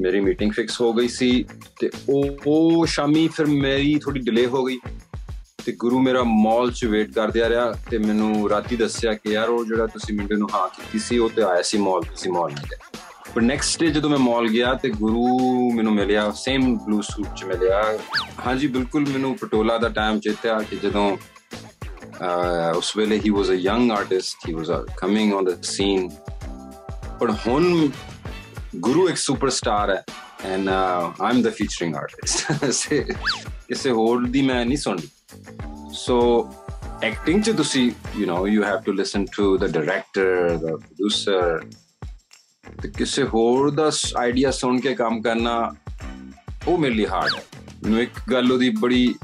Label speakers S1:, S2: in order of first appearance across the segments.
S1: ਮੇਰੀ meeting fix ਹੋ ਗਈ ਸੀ ਤੇ ਉਹ ਉਹ ਸ਼ਾਮੀ ਫਿਰ ਮੇਰੀ ਥੋੜੀ ਡਿਲੇ ਹੋ ਗਈ ਤੇ ਗੁਰੂ ਮੇਰਾ ਮਾਲ 'ਚ ਵੇਟ ਕਰਦੇ ਆ ਰਿਹਾ ਤੇ ਮੈਨੂੰ ਰਾਤੀ ਦੱਸਿਆ ਕਿ ਯਾਰ ਉਹ ਜਿਹੜਾ ਤੁਸੀਂ ਮੁੰਡੇ ਨੂੰ ਹਾਂ ਕੀਤੀ ਸੀ, ਉਹ ਤੇ ਆਇਆ ਸੀ ਮਾਲ ਤੁਸੀਂ ਮਾਲ ਨਹੀਂ ਗਏ। ਪਰ ਨੈਕਸਟ ਡੇ ਜਦੋਂ ਮੈਂ ਮਾਲ ਗਿਆ ਤੇ ਗੁਰੂ ਮੈਨੂੰ ਮਿਲਿਆ ਸੇਮ ਬਲੂ ਸੂਟ 'ਚ ਮਿਲਿਆ। ਹਾਂਜੀ, ਬਿਲਕੁਲ ਮੈਨੂੰ ਪਟੋਲਾ ਦਾ ਟਾਈਮ ਚੇਤਿਆ ਕਿ ਜਦੋਂ ਉਸ ਵੇਲੇ ਹੀ was a young artist he was coming on the scene ਪਰ ਹੁਣ ਗੁਰੂ ਇੱਕ ਸੁਪਰਸਟਾਰ ਹੈ and I'm the featuring artist ਕਿਸੇ ਹੋਰ ਦੀ ਮੈਂ ਨਹੀਂ ਸੁਣਦੀ। ਸੋ ਐਕਟਿੰਗ ਚ ਤੁਸੀਂ you know you have to listen to the director the producer ਤੇ ਕਿਸੇ ਹੋਰ ਦਾ ਆਈਡੀਆ ਸੁਣ ਕੇ ਕੰਮ ਕਰਨਾ, ਉਹ ਮੇਰੇ ਲਈ ਹਾਰਡ ਹੈ। ਮੈਨੂੰ ਇੱਕ ਗੱਲ ਉਹਦੀ ਬੜੀ,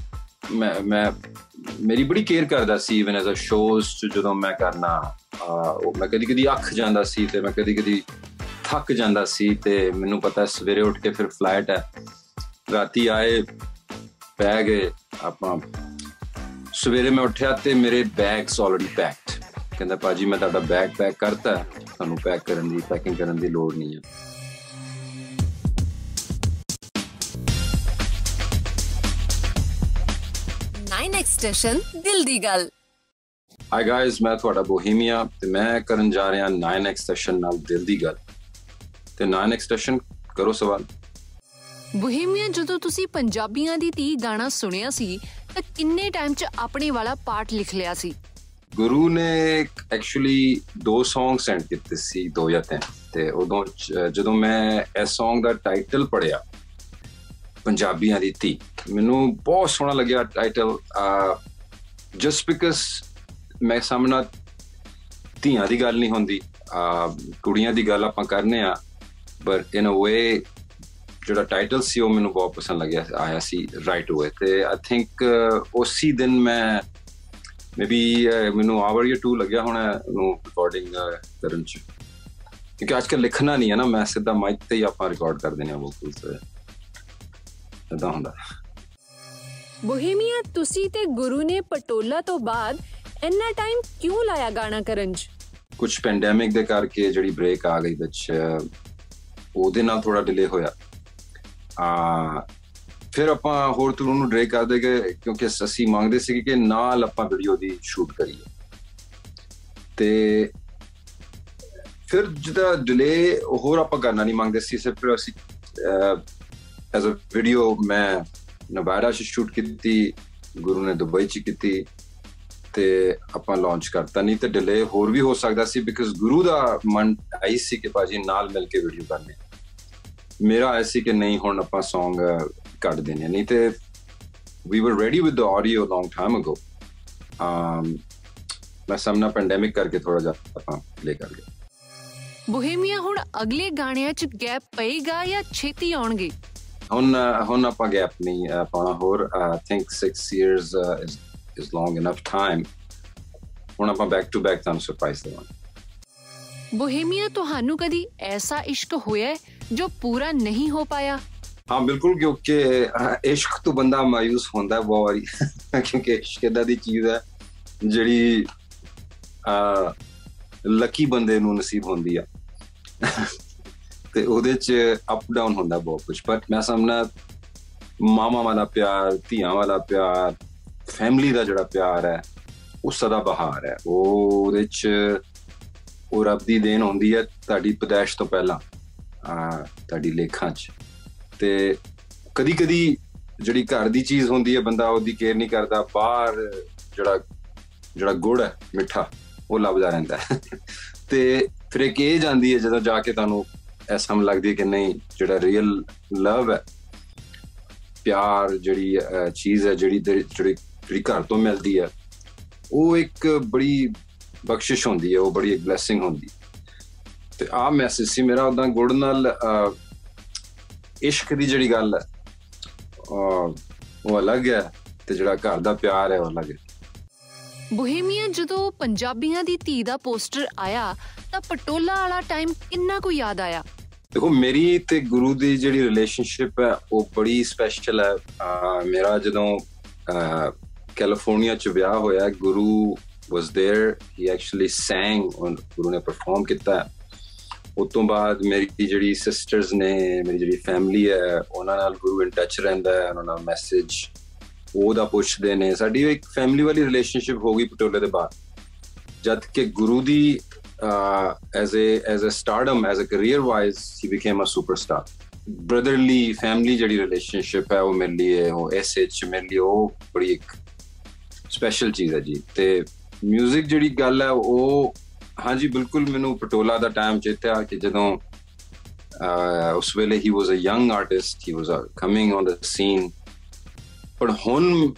S1: ਮੈਂ ਮੈਂ, ਮੇਰੀ ਬੜੀ ਕੇਅਰ ਕਰਦਾ ਸੀ ਇਵਨ ਐਜ਼ ਅ ਸ਼ੋਜ਼ ਜਦੋਂ ਮੈਂ ਕਰਨਾ ਉਹ ਮੈਂ ਕਦੀ ਕਦੀ ਅੱਖ ਜਾਂਦਾ ਸੀ ਤੇ ਮੈਂ ਕਦੀ ਕਦੀ ਥੱਕ ਜਾਂਦਾ ਸੀ ਤੇ ਮੈਨੂੰ ਪਤਾ ਸਵੇਰੇ ਉੱਠ ਕੇ ਫਿਰ ਫਲਾਈਟ ਹੈ। ਰਾਤੀ ਆਏ ਪੈ ਗਏ ਆਪਾਂ। ਸਵੇਰੇ ਮੈਂ ਉੱਠਿਆ ਤੇ ਮੇਰੇ ਬੈਗਸ ਆਲਰੇਡੀ ਪੈਕਡ ਕਹਿੰਦਾ ਪਾਜੀ ਮੈਂ ਤੁਹਾਡਾ ਬੈਗ ਪੈਕ ਕਰਤਾ ਤੁਹਾਨੂੰ ਪੈਕ ਕਰਨ ਦੀ ਪੈਕਿੰਗ ਕਰਨ ਦੀ ਲੋੜ ਨਹੀਂ ਹੈ।
S2: ਸਟੇਸ਼ਨ ਦਿਲ ਦੀ ਗੱਲ
S1: ਹਾਈ ਗਾਇਜ਼ ਮੈਂ ਤੁਹਾਡਾ ਬੋਹੀਮੀਆ ਤੇ ਮੈਂ ਕਰਨ ਜਾ ਰਿਹਾ 9x ਸਟੇਸ਼ਨ ਨਾਲ ਦਿਲ ਦੀ ਗੱਲ ਤੇ 9x ਸਟੇਸ਼ਨ ਕਰੋ ਸਵਾਲ।
S2: ਬੋਹੀਮੀਆ ਜਦੋਂ ਤੁਸੀਂ ਪੰਜਾਬੀਆਂ ਦੀ ਤੀ ਗਾਣਾ ਸੁਣਿਆ ਸੀ ਤਾਂ ਕਿੰਨੇ ਟਾਈਮ 'ਚ ਆਪਣੇ ਵਾਲਾ ਪਾਰਟ ਲਿਖ ਲਿਆ ਸੀ?
S1: ਗੁਰੂ ਨੇ ਐਕਚੁਅਲੀ ਦੋ Song ਸੈਂਡ ਕੀਤੇ ਸੀ ਦੋ ਜਾਂ ਤਿੰਨ। ਤੇ ਉਦੋਂ ਜਦੋਂ ਮੈਂ ਇਸ Song ਦਾ ਟਾਈਟਲ ਪੜਿਆ ਪੰਜਾਬੀਆਂ ਦੀ ਤੀ ਮੈਨੂੰ ਬਹੁਤ ਸੋਹਣਾ ਲੱਗਿਆ ਟਾਈਟਲ ਜਸਟ ਬਿਕਾਜ਼ ਮੈਂ ਸਾਹਮਣਾ ਧੀਆਂ ਦੀ ਗੱਲ ਨਹੀਂ ਹੁੰਦੀ ਕੁੜੀਆਂ ਦੀ ਗੱਲ ਆਪਾਂ ਕਰਨੇ ਆ ਬਟ ਇਨ ਅ ਵੇ ਜਿਹੜਾ ਟਾਈਟਲ ਸੀ ਉਹ ਮੈਨੂੰ ਬਹੁਤ ਪਸੰਦ ਲੱਗਿਆ ਆਇਆ ਸੀ ਰਾਈਟ ਅਵੇ ਤੇ ਆਈ ਥਿੰਕ ਉਸੇ ਦਿਨ ਮੈਂ ਮੇਬੀ ਮੈਨੂੰ ਆਵਰ ਜਾਂ 2 ਲੱਗਿਆ ਹੁਣ ਨੂੰ ਰਿਕਾਰਡਿੰਗ ਕਰਨ ਚ। ਕਿਉਂਕਿ ਅੱਜ ਕੱਲ ਲਿਖਣਾ ਨਹੀਂ ਹੈ ਨਾ ਮੈਂ ਸਿੱਧਾ ਮਾਈਕ ਤੇ ਹੀ ਆਪਾਂ ਰਿਕਾਰਡ ਕਰ ਦਿੰਦੇ ਆ ਵੋਕਲਸ ਇਦਾਂ ਹੁੰਦਾ।
S2: ਬੋਹੀਮੀਆ ਤੁਸੀਂ ਤੇ ਗੁਰੂ ਨੇ ਪਟੋਲਾ ਤੋਂ ਬਾਅਦ ਇੰਨਾ ਟਾਈਮ ਕਿਉਂ ਲਾਇਆ ਗਾਣਾ ਕਰਨ 'ਚ?
S1: ਕੁਝ ਪੈਂਡੈਮਿਕ ਦੇ ਕਰਕੇ ਜਿਹੜੀ ਬ੍ਰੇਕ ਆ ਗਈ ਵਿੱਚ ਉਹਦੇ ਨਾਲ ਥੋੜਾ ਡਿਲੇ ਹੋਇਆ। ਆ ਫਿਰ ਆਪਾਂ ਹੋਰ ਤੋਂ ਉਹਨੂੰ ਡਰੇ ਕਰ ਦੇਗੇ ਕਿਉਂਕਿ ਅਸੀਂ ਮੰਗਦੇ ਸੀ ਕਿ ਨਾਲ ਆਪਾਂ ਵੀਡੀਓ ਦੀ ਸ਼ੂਟ ਕਰੀਏ। ਤੇ ਫਿਰ ਜਿਹਦਾ ਡਿਲੇ ਹੋਰ ਆਪਾਂ ਕਰਨਾ ਨਹੀਂ ਮੰਗਦੇ ਸੀ, ਸਿਰਫ ਫਿਰ ਅਸੀਂ ਐਜ਼ ਅ ਵੀਡੀਓ ਮੈਂ ਨਵਾਡਾ 'ਚ ਸ਼ੂਟ ਕੀਤੀ, ਗੁਰੂ ਨੇ ਦੁਬਈ 'ਚ ਕੀਤੀ, ਤੇ ਆਪਾਂ ਲਾਂਚ ਕਰਤਾ ਨਹੀਂ, ਤੇ ਡਿਲੇ ਹੋਰ ਵੀ ਹੋ ਸਕਦਾ ਸੀ ਬਿਕਾਜ਼ ਗੁਰੂ ਦਾ ਮਨ ਆਈ ਸੀ ਕਿ ਬਾਜੀ ਨਾਲ ਮਿਲ ਕੇ ਵੀਡੀਓ ਕਰਨੇ। ਮੇਰਾ ਐਸੀ ਕਿ ਨਹੀਂ ਹੁਣ ਆਪਾਂ Song ਕੱਢ ਦੇਣੇ ਨਹੀਂ ਤੇ we were ready with the audio a long time ago um ਮੈਂ ਸਾਹਮਣਾ ਪੈਂਡੈਮਿਕ ਕਰਕੇ ਥੋੜਾ ਜਿਹਾ ਆਪਾਂ ਪਲੇ ਕਰ ਲਿਆ
S2: ਬੋਹੇਮੀਆ ਹੁਣ ਅਗਲੇ ਗਾਣਿਆਂ 'ਚ ਗੈਪ ਪਏਗਾ ਜਾਂ ਛੇਤੀ ਆਉਣਗੇ?
S1: ਹੁਣ ਹੁਣ ਆਪਾਂ ਗੈਪ ਨਹੀਂ ਪਾਣਾ ਹੋਰ। I think 6 years is is long enough time ਹੁਣ ਆਪਾਂ ਬੈਕ ਟੂ ਬੈਕ ਤੁਹਾਨੂੰ ਸਰਪ੍ਰਾਈਜ਼ ਦੇਵਾਂਗੇ।
S2: ਬੋਹੇਮੀਆ ਤੁਹਾਨੂੰ ਕਦੀ ਐਸਾ ਇਸ਼ਕ ਹੋਇਆ ਜੋ ਪੂਰਾ ਨਹੀਂ ਹੋ ਪਾਇਆ।
S1: ਹਾਂ, ਬਿਲਕੁਲ, ਕਿਉਂਕਿ ਇਸ਼ਕ ਤੋਂ ਬੰਦਾ ਮਾਇੂਸ ਹੁੰਦਾ ਬਹੁਤ ਵਾਰੀ, ਕਿਉਂਕਿ ਇਸ਼ਕ ਦਾ ਦੀ ਚੀਜ਼ ਹੈ, ਜਿਹੜੀ ਆ ਲੱਕੀ ਬੰਦੇ ਨੂੰ ਨਸੀਬ ਹੁੰਦੀ ਆ। ਤੇ ਉਹਦੇ ਚ ਅਪ ਡਾਊਨ ਹੁੰਦਾ ਬਹੁਤ ਕੁਝ ਪਰ ਮੈਂ ਸਮਝਣਾ ਮਾਮਾ ਵਾਲਾ ਪਿਆਰ, ਧੀਆਂ ਵਾਲਾ ਪਿਆਰ ਫੈਮਿਲੀ ਦਾ ਜਿਹੜਾ ਪਿਆਰ ਹੈ, ਉਹ ਸਦਾ ਬਹਾਰ ਹੈ। ਉਹ ਉਹਦੇ ਚ ਉਹ ਰੱਬ ਦੀ ਦੇਣ ਹੁੰਦੀ ਹੈ, ਤੁਹਾਡੀ ਪਦਾਇਸ਼ ਤੋਂ ਪਹਿਲਾਂ। ਆ ਤੁਹਾਡੀ ਲੇਖਾਂ 'ਚ। ਤੇ ਕਦੀ ਕਦੀ ਜਿਹੜੀ ਘਰ ਦੀ ਚੀਜ਼ ਹੁੰਦੀ ਹੈ, ਬੰਦਾ ਉਹਦੀ ਕੇਅਰ ਨਹੀਂ ਕਰਦਾ, ਬਾਹਰ ਜਿਹੜਾ ਜਿਹੜਾ ਗੁੜ ਹੈ, ਮਿੱਠਾ, ਉਹ ਲੱਭਦਾ ਰਹਿੰਦਾ ਤੇ ਫਿਰ ਇੱਕ ਇਹ ਜਾਂਦੀ ਹੈ, ਜਦੋਂ ਜਾ ਕੇ ਤੁਹਾਨੂੰ ਐਸਾ ਹਮ ਲੱਗਦੀ ਹੈ ਕਿ ਨਹੀਂ, ਜਿਹੜਾ ਰੀਅਲ ਲਵ ਹੈ, ਪਿਆਰ ਜਿਹੜੀ ਚੀਜ਼ ਹੈ, ਜਿਹੜੀ ਜਿਹੜੀ ਜਿਹੜੀ ਘਰ ਤੋਂ ਮਿਲਦੀ ਹੈ, ਉਹ ਇੱਕ ਬੜੀ ਬਖਸ਼ਿਸ਼ ਹੁੰਦੀ ਹੈ, ਉਹ ਬੜੀ ਇੱਕ ਬਲੇਸਿੰਗ ਹੁੰਦੀ ਤੇ ਆ ਮੈਸੇਜ ਸੀ ਮੇਰਾ ਉਦਾਂ ਗੁੜ ਨਾਲ ਇਸ਼ਕ ਦੀ ਜਿਹੜੀ ਗੱਲ ਹੈ ਉਹ ਅਲੱਗ ਹੈ ਤੇ ਜਿਹੜਾ ਘਰ ਦਾ ਪਿਆਰ ਹੈ ਉਹ ਅਲੱਗ ਹੈ।
S2: ਬੋਹੇਮੀਆ ਜਦੋਂ ਪੰਜਾਬੀਆਂ ਦੀ ਧੀ ਦਾ ਪੋਸਟਰ ਆਇਆ ਤਾਂ ਪਟੋਲਾ ਵਾਲਾ ਟਾਈਮ ਕਿੰਨਾ ਕੁ ਯਾਦ ਆਇਆ?
S1: ਦੇਖੋ ਮੇਰੀ ਤੇ ਗੁਰੂ ਦੀ ਜਿਹੜੀ ਰਿਲੇਸ਼ਨਸ਼ਿਪ ਹੈ ਉਹ ਬੜੀ ਸਪੈਸ਼ਲ ਹੈ। ਮੇਰਾ ਜਦੋਂ ਕੈਲੀਫੋਰਨੀਆ ਚ ਵਿਆਹ ਹੋਇਆ ਗੁਰੂ was there he actually sang on Guru ਨੇ ਪਰਫਾਰਮ ਕੀਤਾ। ਉਸ ਤੋਂ ਬਾਅਦ ਮੇਰੀ ਜਿਹੜੀ ਸਿਸਟਰਸ ਨੇ, ਮੇਰੀ ਜਿਹੜੀ ਫੈਮਿਲੀ ਹੈ, ਉਹਨਾਂ ਨਾਲ ਗੁਰੂ ਇਨ ਟੱਚ ਰਹਿੰਦਾ ਹੈ, ਉਹਨਾਂ ਨਾਲ ਮੈਸੇਜ ਉਹਦਾ ਪੁੱਛਦੇ ਨੇ। ਸਾਡੀ ਇੱਕ ਫੈਮਿਲੀ ਵਾਲੀ ਰਿਲੇਸ਼ਨਸ਼ਿਪ ਹੋ ਗਈ ਪਟੋਲੇ ਦੇ ਬਾਅਦ। ਜਦ ਕਿ ਗੁਰੂ ਦੀ as a as a stardom as a career wise he became a superstar brotherly family ਜਿਹੜੀ ਰਿਲੇਸ਼ਨਸ਼ਿਪ ਹੈ, ਉਹ ਮੇਰੇ ਲਈ ਉਹ ਐਸਐਚ ਮੇਰੇ ਲਈ ਉਹ ਬੜੀ ਇੱਕ ਸਪੈਸ਼ਲ ਚੀਜ਼ ਹੈ ਜੀ। ਤੇ 뮤직 ਜਿਹੜੀ ਗੱਲ ਹੈ, ਉਹ ਹਾਂਜੀ ਬਿਲਕੁਲ ਮੈਨੂੰ ਪਟੋਲਾ ਦਾ ਟਾਈਮ ਚੇਤਿਆ ਕਿ ਜਦੋਂ ਉਸ ਵੇਲੇ ਹੀ was a young artist he was coming on the scene ਪਰ ਹੁਣ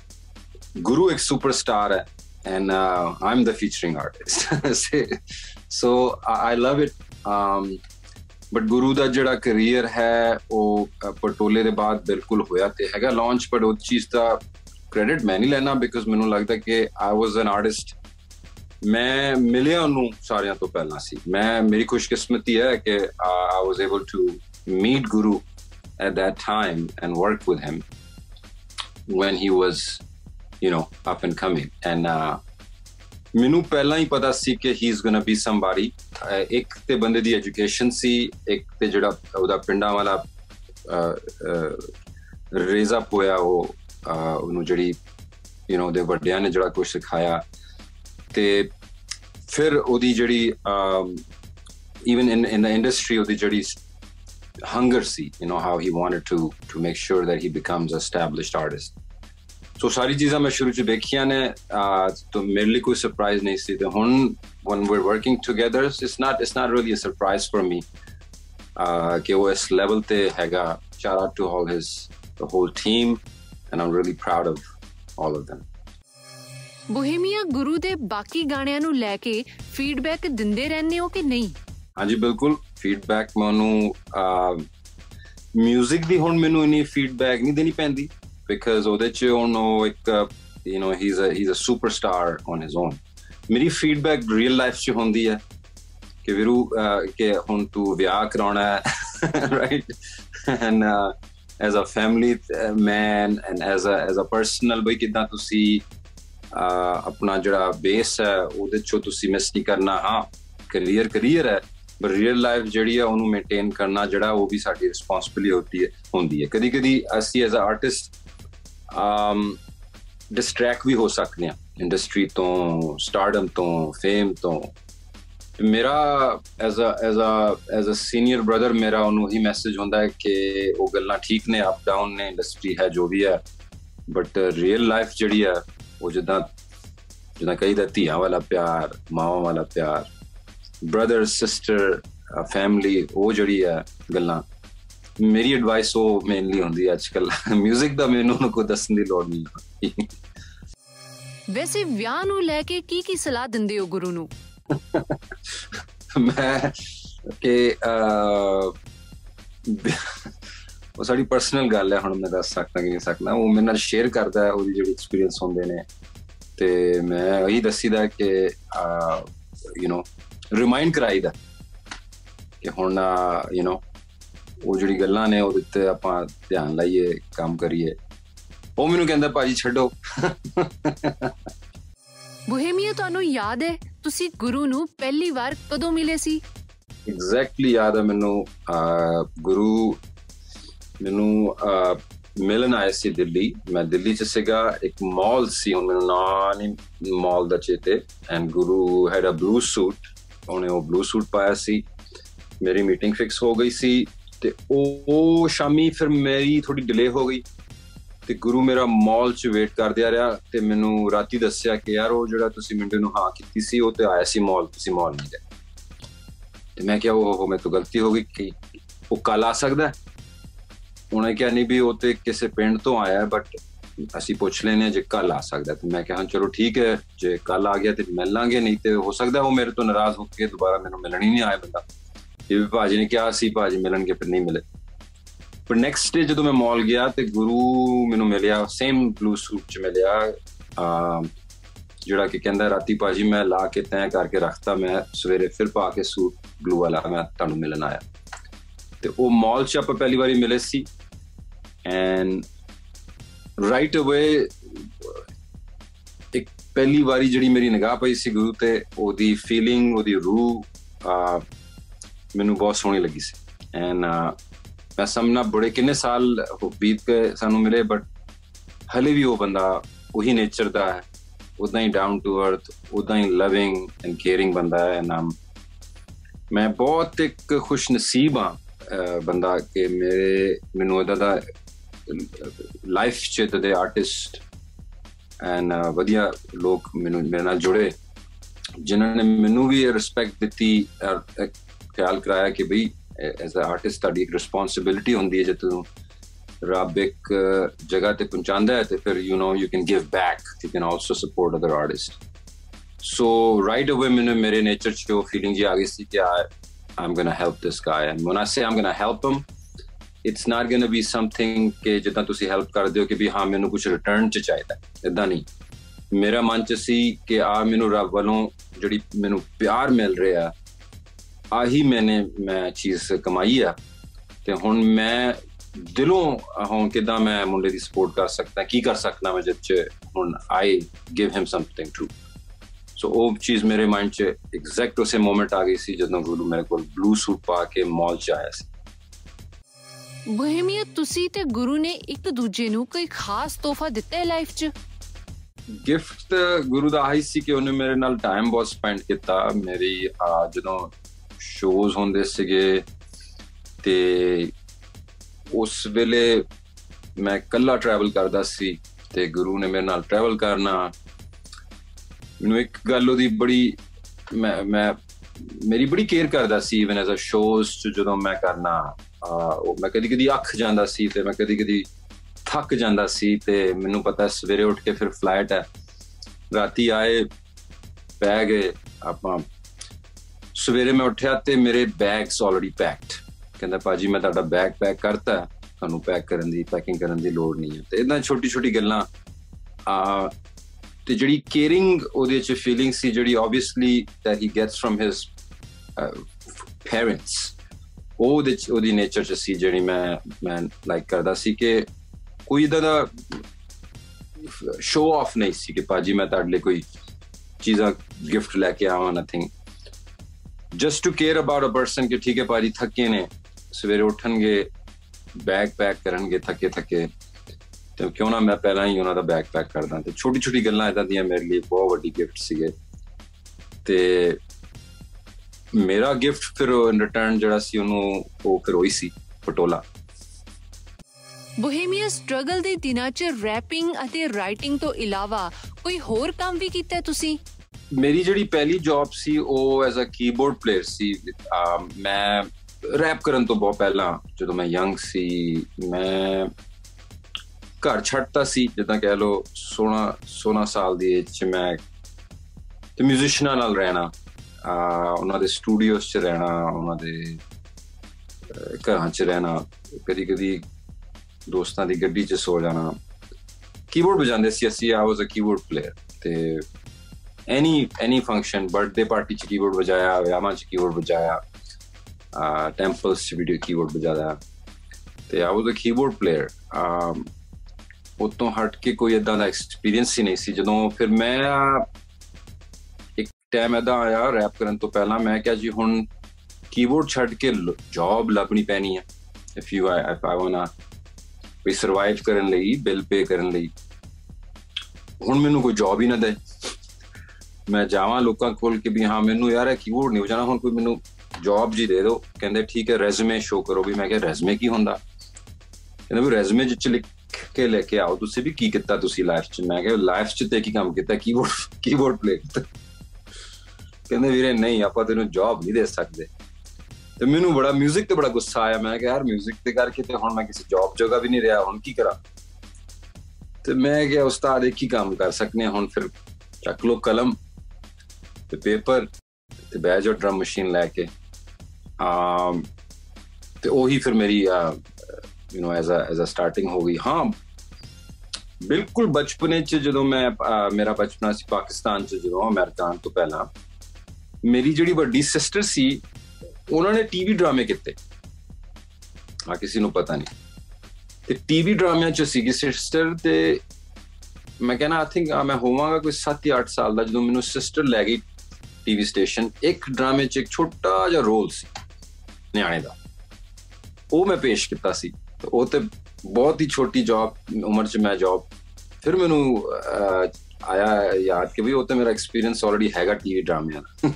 S1: ਗੁਰੂ ਇੱਕ ਸੁਪਰਸਟਾਰ ਹੈ and uh, I'm the featuring artist. so I, love it. Um, but Guru ਦਾ ਜਿਹੜਾ ਕੈਰੀਅਰ ਹੈ ਉਹ ਪਟੋਲੇ ਦੇ ਬਾਅਦ ਬਿਲਕੁਲ ਹੋਇਆ ਤੇ ਹੈਗਾ ਲਾਂਚ ਪਰ ਉਹ ਚੀਜ਼ ਦਾ ਕ੍ਰੈਡਿਟ ਮੈਂ ਨਹੀਂ ਲੈਣਾ ਬਿਕਾਜ਼ ਮੈਨੂੰ ਲੱਗਦਾ ਕਿ ਆਈ ਵਾਸ ਐਨ ਆਰਟਿਸਟ ਮੈਂ ਮਿਲਿਆ ਉਹਨੂੰ ਸਾਰਿਆਂ ਤੋਂ ਪਹਿਲਾਂ ਸੀ। ਮੈਂ ਮੇਰੀ ਖੁਸ਼ਕਿਸਮਤੀ ਹੈ ਕਿ I was able to meet Guru at that time and work with him when he was you know up and coming. And uh, ਮੈਨੂੰ ਪਹਿਲਾਂ ਹੀ ਪਤਾ ਸੀ ਕਿ ਹੀ ਇਜ਼ ਗੋਣਾ ਬੀ ਸਮਬਾਡੀ ਇੱਕ ਤੇ ਬੰਦੇ ਦੀ ਐਜੂਕੇਸ਼ਨ ਸੀ ਇੱਕ ਤੇ ਜਿਹੜਾ ਉਹਦਾ ਪਿੰਡਾਂ ਵਾਲਾ ਰੇਜ਼ ਅਪ ਹੋਇਆ ਉਹ ਉਹਨੂੰ ਜਿਹੜੀ ਯੂ نو ਦੇ ਵੱਡਿਆਂ ਨੇ ਜਿਹੜਾ ਕੁਝ ਸਿਖਾਇਆ ਤੇ ਫਿਰ ਉਹਦੀ ਜਿਹੜੀ even in in the industry ਉਹਦੀ ਜਿਹੜੀ hunger see you know how he wanted to to make sure that he becomes a established artist ਸੋ ਸਾਰੀ ਚੀਜ਼ਾਂ ਮੈਂ ਸ਼ੁਰੂ ਚ ਦੇਖੀਆਂ ਨੇ ਤਾਂ ਮੇਰੇ ਲਈ ਕੋਈ ਸਰਪ੍ਰਾਈਜ਼ ਨਹੀਂ ਸੀ ਤੇ ਹੁਣ when we're working together it's not it's not really a surprise for me uh ਕਿ ਉਹ ਇਸ ਲੈਵਲ ਤੇ ਹੈਗਾ shout out to all his the whole team and I'm really proud of all of them
S2: Bohemia Guru ਦੇ ਬਾਕੀ ਗਾਣਿਆਂ ਨੂੰ ਲੈ ਕੇ ਫੀਡਬੈਕ ਦਿੰਦੇ ਰਹਿੰਦੇ ਹੋ ਕਿ ਨਹੀਂ
S1: ਹਾਂਜੀ ਬਿਲਕੁਲ ਫੀਡਬੈਕ ਮੈਂ ਉਹਨੂੰ 뮤직 ਦੀ ਹੁਣ ਮੈਨੂੰ ਇਨੀ ਫੀਡਬੈਕ ਨਹੀਂ ਦੇਣੀ ਪੈਂਦੀ because ਉਹਦੇ ਚ ਉਹਨੂੰ ਇੱਕ you know he is a he is a superstar on his own ਮੇਰੀ ਫੀਡਬੈਕ ਰੀਅਲ ਲਾਈਫ ਚ ਹੁੰਦੀ ਹੈ ਕਿ ਵੀਰੂ ਕਿ ਹੁਣ ਤੂੰ ਵਿਆਹ ਕਰਾਉਣਾ ਹੈ right and as a family man and as a as a personal ਬਈ ਕਿਦਾਂ ਤੁਸੀਂ ਆਪਣਾ ਜਿਹੜਾ ਬੇਸ ਹੈ, ਉਹਦੇ ਚੋਂ ਤੁਸੀਂ ਮਿਸ ਨਹੀਂ ਕਰਨਾ। ਹਾਂ ਕੈਰੀਅਰ ਕੈਰੀਅਰ ਹੈ ਪਰ ਰੀਅਲ ਲਾਈਫ ਜਿਹੜੀ ਹੈ, ਉਹਨੂੰ ਮੇਨਟੇਨ ਕਰਨਾ ਜਿਹੜਾ ਉਹ ਵੀ ਸਾਡੀ ਰਿਸਪੌਂਸਿਬਿਲਿਟੀ ਹੁੰਦੀ ਹੈ ਹੁੰਦੀ ਹੈ। ਕਦੀ ਕਦੀ ਅਸੀਂ as a artist um distract ਵੀ ਹੋ ਸਕਦੇ ਆ ਇੰਡਸਟਰੀ ਤੋਂ ਸਟਾਰਡਮ ਤੋਂ ਫੇਮ ਤੋਂ। ਮੇਰਾ as a as a as a senior brother ਮੇਰਾ ਉਹਨੂੰ ਹੀ ਮੈਸੇਜ ਹੁੰਦਾ ਹੈ ਕਿ ਉਹ ਗੱਲਾਂ ਠੀਕ ਨੇ ਅਪ ਡਾਊਨ ਨੇ ਇੰਡਸਟਰੀ ਹੈ ਜੋ ਵੀ ਹੈ ਬਟ ਰੀਅਲ ਲਾਈਫ ਜਿਹੜੀ ਹੈ ਉਹ ਜਿੱਦਾਂ ਜਿੱਦਾਂ ਕਈ ਦਾ ਧੀਆਂ ਵਾਲਾ ਪਿਆਰ ਮਾਵਾਂ ਵਾਲਾ ਪਿਆਰ ਬ੍ਰਦਰ ਸਿਸਟਰ ਫੈਮਿਲੀ ਉਹ ਜਿਹੜੀ ਹੈ ਗੱਲਾਂ। ਮੇਰੀ ਐਡਵਾਈਸ ਉਹ ਮੇਨਲੀ ਹੁੰਦੀ ਹੈ ਅੱਜਕੱਲ 뮤직 ਦਾ ਮੈਨੂੰ ਕੋਈ ਦੱਸਣ ਦੀ ਲੋੜ ਨਹੀਂ
S2: ਵੈਸੇ ਵਿਆਹ ਨੂੰ ਲੈ ਕੇ ਕੀ ਕੀ ਸਲਾਹ ਦਿੰਦੇ ਹੋ ਗੁਰੂ ਨੂੰ?
S1: ਮੈਂ ਕਿ ਉਹ ਸਾਡੀ ਪਰਸਨਲ ਗੱਲ ਹੈ ਹੁਣ ਮੈਂ ਦੱਸ ਸਕਦਾ ਕਿ ਨਹੀਂ ਸਕਦਾ ਉਹ ਮੇਰੇ ਨਾਲ ਸ਼ੇਅਰ ਕਰਦਾ ਹੈ ਉਹਦੀ ਜਿਹੜੀ ਐਕਸਪੀਰੀਅੰਸ ਹੁੰਦੇ ਨੇ ਤੇ ਮੈਂ ਇਹੀ ਦੱਸੀਦਾ ਕਿ ਯੂ نو ਰਿਮਾਈਂਡ ਕਰਾਈਦਾ ਕਿ ਹੁਣ ਯੂ نو ਉਹ ਜਿਹੜੀ ਗੱਲਾਂ ਨੇ ਉਹਦੇ ਤੇ ਆਪਾਂ ਧਿਆਨ ਲਾਈਏ ਕੰਮ ਕਰੀਏ ਉਹ ਮੈਨੂੰ ਕਹਿੰਦਾ ਭਾਜੀ ਛੱਡੋ
S2: ਬੋਹੇਮੀਆ ਤੁਹਾਨੂੰ ਯਾਦ ਹੈ ਤੁਸੀਂ ਗੁਰੂ ਨੂੰ ਪਹਿਲੀ ਵਾਰ ਕਦੋਂ ਮਿਲੇ ਸੀ
S1: ਐਗਜ਼ੈਕਟਲੀ ਯਾਦ ਹੈ ਮੈਨੂੰ ਗੁਰੂ ਮੈਨੂੰ ਮਿਲਣ ਆਇਆ ਸੀ ਦਿੱਲੀ। ਮੈਂ ਦਿੱਲੀ ਚ ਸੀਗਾ, ਇੱਕ ਮਾਲ ਸੀ, ਹੁਣ ਮੈਨੂੰ ਨਾਂ ਨਹੀਂ ਮਾਲ ਦਾ ਚੇਤੇ। And Guru had a blue suit ਉਹਨੇ ਉਹ ਬਲੂ ਸੂਟ ਪਾਇਆ ਸੀ। ਮੇਰੀ ਮੀਟਿੰਗ ਫਿਕਸ ਹੋ ਗਈ ਸੀ, ਤੇ ਉਹ ਸ਼ਾਮੀ ਫਿਰ ਮੇਰੀ ਥੋੜੀ ਡਿਲੇ ਹੋ ਗਈ। ਤੇ ਗੁਰੂ ਮੇਰਾ ਮਾਲ 'ਚ ਵੇਟ ਕਰਦਿਆ ਰਿਹਾ, ਤੇ ਮੈਨੂੰ ਰਾਤੀ ਦੱਸਿਆ ਕਿ ਯਾਰ ਉਹ ਜਿਹੜਾ ਤੁਸੀਂ ਮਿੰਟੇ ਨੂੰ ਹਾਂ ਕੀਤੀ ਸੀ, ਉਹ ਤੇ ਆਇਆ ਸੀ ਮਾਲ ਤੁਸੀਂ ਮਾਲ ਨਹੀਂ ਗਏ। ਤੇ ਮੈਂ ਕਿਹਾ ਉਹ ਮੈਂ ਤੋਂ ਗਲਤੀ ਹੋ ਗਈ ਕਿ ਉਹ ਕੱਲ ਆ ਸਕਦਾ ਉਹਨੇ ਕਿਹਾ, ਨਹੀਂ ਵੀ ਉਹ ਤੇ ਕਿਸੇ ਪਿੰਡ ਤੋਂ ਆਇਆ ਬਟ ਅਸੀਂ ਪੁੱਛ ਲੈਨੇ ਜੇ ਕੱਲ ਆ ਸਕਦਾ ਤੇ ਮੈਂ ਕਿਹਾ ਚਲੋ ਠੀਕ ਹੈ, ਜੇ ਕੱਲ ਆ ਗਿਆ ਤੇ ਮਿਲ ਲਾਂਗੇ ਨਹੀਂ ਤੇ ਹੋ ਸਕਦਾ ਉਹ ਮੇਰੇ ਤੋਂ ਨਾਰਾਜ਼ ਹੋ ਕੇ ਦੁਬਾਰਾ ਮੈਨੂੰ ਮਿਲਣ ਹੀ ਨਹੀਂ ਆਇਆ ਬੰਦਾ। ਇਹ ਭਾਜੀ ਨੇ ਕਿਹਾ ਸੀ ਭਾਜੀ ਮਿਲਣਗੇ, ਫਿਰ ਨਹੀਂ ਮਿਲੇ। ਪਰ ਨੈਕਸਟ ਡੇ ਜਦੋਂ ਮੈਂ ਮਾਲ ਗਿਆ ਤੇ ਗੁਰੂ ਮੈਨੂੰ ਮਿਲਿਆ ਸੇਮ ਬਲੂ ਸੂਟ ਚ ਮਿਲਿਆ, ਆ, ਜਿਹੜਾ ਕਿ ਕਹਿੰਦਾ ਰਾਤੀ ਭਾਜੀ ਮੈਂ ਲਾ ਕੇ ਤੈਅ ਕਰਕੇ ਰੱਖਤਾ, ਮੈਂ ਸਵੇਰੇ ਫਿਰ ਪਾ ਕੇ ਸੂਟ ਬਲੂ ਵਾਲਾ ਮੈਂ ਤੁਹਾਨੂੰ ਮਿਲਣ ਆਇਆ। ਤੇ ਉਹ ਮਾਲ ਚ ਆਪਾਂ ਪਹਿਲੀ ਵਾਰੀ ਮਿਲੇ ਸੀ। ਐਂਡ ਰਾਈਟ ਅਵੇ ਇੱਕ ਪਹਿਲੀ ਵਾਰੀ ਜਿਹੜੀ ਮੇਰੀ ਨਿਗਾਹ ਪਈ ਸੀ ਗੁਰੂ ਤੇ, ਉਹਦੀ ਫੀਲਿੰਗ ਉਹਦੀ ਰੂਹ ਮੈਨੂੰ ਬਹੁਤ ਸੋਹਣੀ ਲੱਗੀ ਸੀ। ਐਂਡ ਮੈਂ ਸਮਝਣਾ ਬੜੇ ਕਿੰਨੇ ਸਾਲ ਬੀਤ ਕੇ ਸਾਨੂੰ ਮਿਲੇ ਬਟ ਹਲੇ ਵੀ ਉਹ ਬੰਦਾ ਉਹੀ ਨੇਚਰ ਦਾ ਹੈ। ਉਦਾਂ ਹੀ ਡਾਊਨ ਟੂ ਅਰਥ ਉਦਾਂ ਹੀ ਲਵਿੰਗ ਐਂਡ ਕੇਅਰਿੰਗ ਬੰਦਾ ਹੈ। ਨਾਮ ਮੈਂ ਬਹੁਤ ਇੱਕ ਖੁਸ਼ ਨਸੀਬ ਆ ਬੰਦਾ ਕਿ ਮੇਰੇ, ਮੈਨੂੰ ਇਹਦਾ ਦਾ ਲਾਈਫ ਚ ਤੇ ਆਰਟਿਸਟ ਐਂਡ ਵਧੀਆ ਲੋਕ ਮੈਨੂੰ, ਮੇਰੇ ਨਾਲ ਜੁੜੇ, ਜਿਨ੍ਹਾਂ ਨੇ ਮੈਨੂੰ ਵੀ ਰਿਸਪੈਕਟ ਦਿੱਤੀ ਖਿਆਲ ਕਰਾਇਆ ਕਿ ਬਈ ਐਜ਼ ਅ ਆਰਟਿਸਟ ਤੁਹਾਡੀ ਇੱਕ ਰਿਸਪੌਂਸਿਬਿਲਟੀ ਹੁੰਦੀ ਹੈ ਜੇ ਤੂੰ ਰੱਬ ਇੱਕ ਜਗ੍ਹਾ ਤੇ ਪਹੁੰਚਾਉਂਦਾ ਹੈ ਤੇ ਫਿਰ you know you can give back you can also support other artist so right away ਮੈਨੂੰ ਮੇਰੇ ਨੇਚਰ ਚ ਉਹ ਫੀਲਿੰਗ ਜੀ ਆ ਗਈ ਸੀ ਕਿ I'm going to help this guy. And when I say I'm going to help him it's not going to be something ਕਿ ਜਿੱਦਾਂ ਤੁਸੀਂ ਹੈਲਪ ਕਰਦੇ ਹੋ ਕਿ ਵੀ ਹਾਂ, ਮੈਨੂੰ ਕੁਝ ਰਿਟਰਨ ਚ ਚਾਹੀਦਾ ਇਦਾਂ ਨਹੀਂ। ਮੇਰਾ ਮਨ ਚ ਸੀ ਕਿ ਆ ਮੈਨੂੰ ਰੱਬ ਵੱਲੋਂ ਜਿਹੜੀ ਮੈਨੂੰ ਪਿਆਰ ਮਿਲ ਰਿਹਾ, ਆਹੀ ਮੈਨੇ ਮੈਂ ਚੀਜ਼ ਕਮਾਈ ਆ। ਤੇ ਹੁਣ ਮੈਂ ਦਿਲੋਂ ਹਾਂ ਕਿਦਾਂ ਮੈਂ ਮੁੰਡੇ ਦੀ ਸਪੋਰਟ ਕਰ ਸਕਦਾ, ਕੀ ਕਰ ਸਕਦਾ ਮੈਂ ਜਿੱਚ ਹੁਣ I give him something true so ਉਹ ਚੀਜ਼ ਮੇਰੇ ਮਾਈਂਡ 'ਚ ਐਗਜ਼ੈਕਟ ਉਸੇ ਮੋਮੈਂਟ ਆ ਗਈ ਸੀ ਜਦੋਂ ਗੁਰੂ ਮੇਰੇ ਕੋਲ ਬਲੂ ਸੂਟ ਪਾ ਕੇ ਮਾਲ 'ਚ ਆਇਆ ਸੀ।
S2: ਬੋਹੇਮੀਆ ਤੁਸੀਂ ਤੇ ਗੁਰੂ ਨੇ ਇੱਕ ਦੂਜੇ ਨੂੰ ਕੋਈ ਖਾਸ ਤੋਹਫਾ ਦਿੱਤਾ ਹੈ ਲਾਈਫ 'ਚ?
S1: ਗਿਫਟ ਗੁਰੂ ਦਾ ਆਹੀ ਸੀ ਕਿ ਉਹਨੇ ਮੇਰੇ ਨਾਲ ਟਾਈਮ ਬਹੁਤ ਸਪੈਂਡ ਕੀਤਾ। ਮੇਰੀ ਜਦੋਂ ਸ਼ੋਜ਼ ਹੁੰਦੇ ਸੀਗੇ ਤੇ ਉਸ ਵੇਲੇ ਮੈਂ ਕੱਲਾ ਟਰੈਵਲ ਕਰਦਾ ਸੀ ਤੇ ਗੁਰੂ ਨੇ ਮੇਰੇ ਨਾਲ ਟਰੈਵਲ ਕਰਨਾ। ਮੈਨੂੰ ਇੱਕ ਗੱਲ ਉਹਦੀ ਬੜੀ, ਮੈਂ ਮੈਂ, ਮੇਰੀ ਬੜੀ ਕੇਅਰ ਕਰਦਾ ਸੀ ਇਵਨ ਐਜ਼ ਅ ਸ਼ੋਜ਼ ਜਦੋਂ ਮੈਂ ਕਰਨਾ। ਉਹ ਮੈਂ ਕਦੀ ਕਦੀ ਅੱਖ ਜਾਂਦਾ ਸੀ ਤੇ ਮੈਂ ਕਦੀ ਕਦੀ ਥੱਕ ਜਾਂਦਾ ਸੀ ਤੇ ਮੈਨੂੰ ਪਤਾ ਸਵੇਰੇ ਉੱਠ ਕੇ ਫਿਰ ਫਲਾਈਟ ਹੈ। ਰਾਤੀ ਆਏ ਬੈਗ ਗਏ, ਆਪਾਂ ਸਵੇਰੇ ਮੈਂ ਉੱਠਿਆ ਤੇ ਮੇਰੇ ਬੈਗਸ ਆਲਰੇਡੀ ਪੈਕਡ ਕਹਿੰਦਾ ਪਾਜੀ ਮੈਂ ਤੁਹਾਡਾ ਬੈਗ ਪੈਕ ਕਰਤਾ, ਤੁਹਾਨੂੰ ਪੈਕ ਕਰਨ ਦੀ ਪੈਕਿੰਗ ਕਰਨ ਦੀ ਲੋੜ ਨਹੀਂ ਹੈ। ਤੇ ਇਦਾਂ ਛੋਟੀ ਛੋਟੀ ਗੱਲਾਂ। ਆ ਤੇ ਜਿਹੜੀ ਕੇਅਰਿੰਗ ਉਹਦੇ ਚ ਫੀਲਿੰਗ ਸੀ, ਜਿਹੜੀ obviously that he gets from his parents ਉਹਦੇ ਚ, ਉਹਦੀ ਨੇਚਰ ਚ ਸੀ ਜਿਹੜੀ ਮੈਂ ਮੈਂ ਲਾਈਕ ਕਰਦਾ ਸੀ ਕਿ ਕੋਈ ਇਦਾਂ ਦਾ ਸ਼ੋ ਆਫ ਨਹੀਂ ਸੀ ਕਿ ਪਾਜੀ ਮੈਂ ਤੁਹਾਡੇ ਲਈ ਕੋਈ ਚੀਜ਼ਾਂ ਗਿਫਟ ਲੈ ਕੇ ਆਵਾਂ nothing just to care about a person ਕਿ ਠੀਕ ਹੈ ਪਾਜੀ ਥੱਕੇ ਨੇ। ਸਵੇਰੇ ਉੱਠਣਗੇ ਬੈਗ ਪੈਕ ਕਰਨਗੇ, ਥੱਕੇ ਥੱਕੇ। ਤੇ ਕਿਉਂ ਨਾ ਮੈਂ ਪਹਿਲਾਂ ਹੀ ਉਹਨਾਂ ਦਾ ਬੈਗ ਪੈਕ ਕਰਦਾ। ਤੇ ਛੋਟੀ ਛੋਟੀ ਗੱਲਾਂ ਇਦਾਂ ਦੀਆਂ ਮੇਰੇ ਲਈ ਬਹੁਤ ਵੱਡੀ ਗਿਫਟ ਸੀਗੇ। ਤੇ ਮੇਰਾ ਗਿਫਟ ਫਿਰ ਇਨ ਰਿਟਰਨ ਜਿਹੜਾ ਸੀ ਉਹਨੂੰ ਉਹ ਫਿਰ ਹੋਈ ਸੀ ਪਟੋਲਾ।
S2: ਬੋਹੇਮੀਆ ਸਟਰਗਲ ਦੇ ਦਿਨਾਂ 'ਚ ਰੈਪਿੰਗ ਅਤੇ ਰਾਈਟਿੰਗ ਤੋਂ ਇਲਾਵਾ ਕੋਈ ਹੋਰ ਕੰਮ ਵੀ ਕੀਤਾ ਤੁਸੀਂ?
S1: ਮੇਰੀ ਜਿਹੜੀ ਪਹਿਲੀ ਜੌਬ ਸੀ ਉਹ ਐਜ਼ ਅ ਕੀਬੋਰਡ ਪਲੇਅਰ ਸੀ। ਮੈਂ ਰੈਪ ਕਰਨ ਤੋਂ ਬਹੁਤ ਪਹਿਲਾਂ ਜਦੋਂ ਮੈਂ ਯੰਗ ਸੀ ਮੈਂ ਘਰ ਛੱਡਤਾ ਸੀ। ਜਿੱਦਾਂ ਕਹਿ ਲੋ 16 16 ਸਾਲ ਦੀ ਏਜ 'ਚ ਮੈਂ ਤੇ ਮਿਊਜ਼ੀਸ਼ੀਅਨਾਂ ਨਾਲ ਰਹਿਣਾ ਉਹਨਾਂ ਦੇ ਸਟੂਡੀਓਸ 'ਚ ਰਹਿਣਾ, ਉਹਨਾਂ ਦੇ ਘਰਾਂ 'ਚ ਰਹਿਣਾ ਕਦੀ ਕਦੀ ਦੋਸਤਾਂ ਦੀ ਗੱਡੀ 'ਚ ਸੋ ਜਾਣਾ। ਕੀਬੋਰਡ ਵਜਾਉਂਦੇ ਸੀ ਅਸੀਂ ਆ ਵਾਸ ਅ ਕੀਬੋਰਡ ਪਲੇਅਰ ਤੇ any any function birthday party 'ਚ ਕੀਬੋਰਡ ਵਜਾਇਆ, ਵਿਆਹਾਂ 'ਚ ਕੀਬੋਰਡ ਵਜਾਇਆ ਆ ਟੈਂਪਲਸ 'ਚ ਵੀਡੀਓ ਕੀਬੋਰਡ ਵਜਾਇਆ ਤੇ ਆ ਵਾਸ ਅ ਕੀਬੋਰਡ ਪਲੇਅਰ ਉਤੋਂ ਹਟ ਕੇ ਕੋਈ ਇਦਾਂ ਦਾ ਐਕਸਪੀਰੀਅੰਸ ਹੀ ਨਹੀਂ ਸੀ। ਜਦੋਂ ਫਿਰ ਮੈਂ ਇੱਕ ਟਾਈਮ ਇਦਾਂ ਆਇਆ ਰੈਪ ਕਰਨ ਤੋਂ ਪਹਿਲਾਂ, ਮੈਂ ਕਿਹਾ ਜੀ ਹੁਣ ਕੀਬੋਰਡ ਛੱਡ ਕੇ ਜੌਬ ਲੱਭਣੀ ਪੈਣੀ ਹੈ if you if I want we survive ਕਰਨ ਲਈ ਬਿੱਲ ਪੇ ਕਰਨ ਲਈ। ਹੁਣ ਮੈਨੂੰ ਕੋਈ ਜੌਬ ਹੀ ਨਾ ਦੇ। ਮੈਂ ਜਾਵਾਂ ਲੋਕਾਂ ਕੋਲ ਕਿ ਵੀ ਹਾਂ, ਮੈਨੂੰ ਯਾਰ ਇਹ ਕੀਬੋਰਡ ਨਹੀਂ ਵਜਾਣਾ ਹੁਣ ਕੋਈ ਮੈਨੂੰ ਜੌਬ ਜੀ ਦੇ ਦਿਓ। ਕਹਿੰਦੇ ਠੀਕ ਹੈ ਰੈਜ਼ੂਮੇ ਸ਼ੋ ਕਰੋ ਵੀ। ਮੈਂ ਕਿਹਾ ਰੈਜ਼ੂਮੇ ਕੀ ਹੁੰਦਾ? ਕਹਿੰਦੇ ਵੀ ਰੈਜ਼ੂਮੇ ਜਿੱਚ ਲਿਖ ਕੇ ਲੈ ਕੇ ਆਓ। ਤੁਸੀਂ ਵੀ ਕੀ ਕੀਤਾ ਤੁਸੀਂ ਲਾਈਫ 'ਚ? ਮੈਂ ਕਿਹਾ ਲਾਈਫ 'ਚ ਤੇ ਕੀ ਕੰਮ ਕੀਤਾ? ਕੀਬੋਰਡ ਕੀਬੋਰਡ ਪਲੇ ਕੀਤਾ ਕਹਿੰਦੇ ਵੀਰੇ ਨਹੀਂ ਆਪਾਂ ਤੈਨੂੰ ਜੌਬ ਨਹੀਂ ਦੇ ਸਕਦੇ ਤੇ ਮੈਨੂੰ ਬੜਾ 뮤직 ਤੇ ਬੜਾ ਗੁੱਸਾ ਆਇਆ ਮੈਂ ਕਿਹਾ ਯਾਰ 뮤직 ਤੇ ਕਰਕੇ ਤੇ ਹੁਣ ਮੈਂ ਕਿਸੇ ਜੌਬ ਜਗ੍ਹਾ ਵੀ ਨਹੀਂ ਰਿਹਾ ਹੁਣ ਕੀ ਕਰਾਂ ਤੇ ਮੈਂ ਕਿਹਾ ਉਸਤਾਦ ਇੱਕ ਹੀ ਕੰਮ ਕਰ ਸਕਨੇ ਹੁਣ ਫਿਰ ਚੱਕ ਲੋ ਕਲਮ ਤੇ ਪੇਪਰ ਤੇ ਬੈਜ ਔਰ ਡਰਮ ਮਸ਼ੀਨ ਲੈ ਕੇ ਆ ਤੇ ਉਹੀ ਫਿਰ ਮੇਰੀ you know as a as a starting ਹੋ ਗਈ ਹਾਂ ਬਿਲਕੁਲ ਬਚਪਨੇ ਚ ਜਦੋਂ ਮੈਂ ਮੇਰਾ ਬਚਪਨਾ ਸੀ ਪਾਕਿਸਤਾਨ ਚ ਜਦੋਂ ਅਮਰੀਕਾ ਤੋਂ ਪਹਿਲਾਂ ਮੇਰੀ ਜਿਹੜੀ ਵੱਡੀ ਸਿਸਟਰ ਸੀ, ਉਹਨਾਂ ਨੇ ਟੀਵੀ ਡਰਾਮੇ ਕੀਤੇ। ਆ ਕਿਸੇ ਨੂੰ ਪਤਾ ਨਹੀਂ। ਤੇ ਟੀਵੀ ਡਰਾਮਿਆਂ ਚ ਸੀਗੀ ਸਿਸਟਰ ਤੇ ਮੈਂ ਕਹਿੰਦਾ ਆਈ ਥਿੰਕ ਮੈਂ ਹੋਵਾਂਗਾ ਕੋਈ 7 ਜਾਂ 8 ਸਾਲ ਦਾ, ਜਦੋਂ ਮੈਨੂੰ ਸਿਸਟਰ ਲੈ ਗਈ ਟੀਵੀ ਸਟੇਸ਼ਨ ਇੱਕ ਡਰਾਮੇ ਚ ਇੱਕ ਛੋਟਾ ਜਿਹਾ ਰੋਲ ਸੀ ਨਿਆਣੇ ਦਾ। ਉਹ ਮੈਂ ਪੇਸ਼ ਕੀਤਾ ਸੀ। ਉਹ ਤੇ ਬਹੁਤ ਹੀ ਛੋਟੀ ਜੌਬ ਉਮਰ 'ਚ ਮੈਂ ਜੌਬ ਫਿਰ ਮੈਨੂੰ ਆਇਆ ਯਾਦ ਕਿ ਵੀ ਉਹ ਤੇ ਮੇਰਾ ਐਕਸਪੀਰੀਅੰਸ ਆਲਰੇਡੀ ਹੈਗਾ ਟੀਵੀ ਡਰਾਮਿਆਂ ਦਾ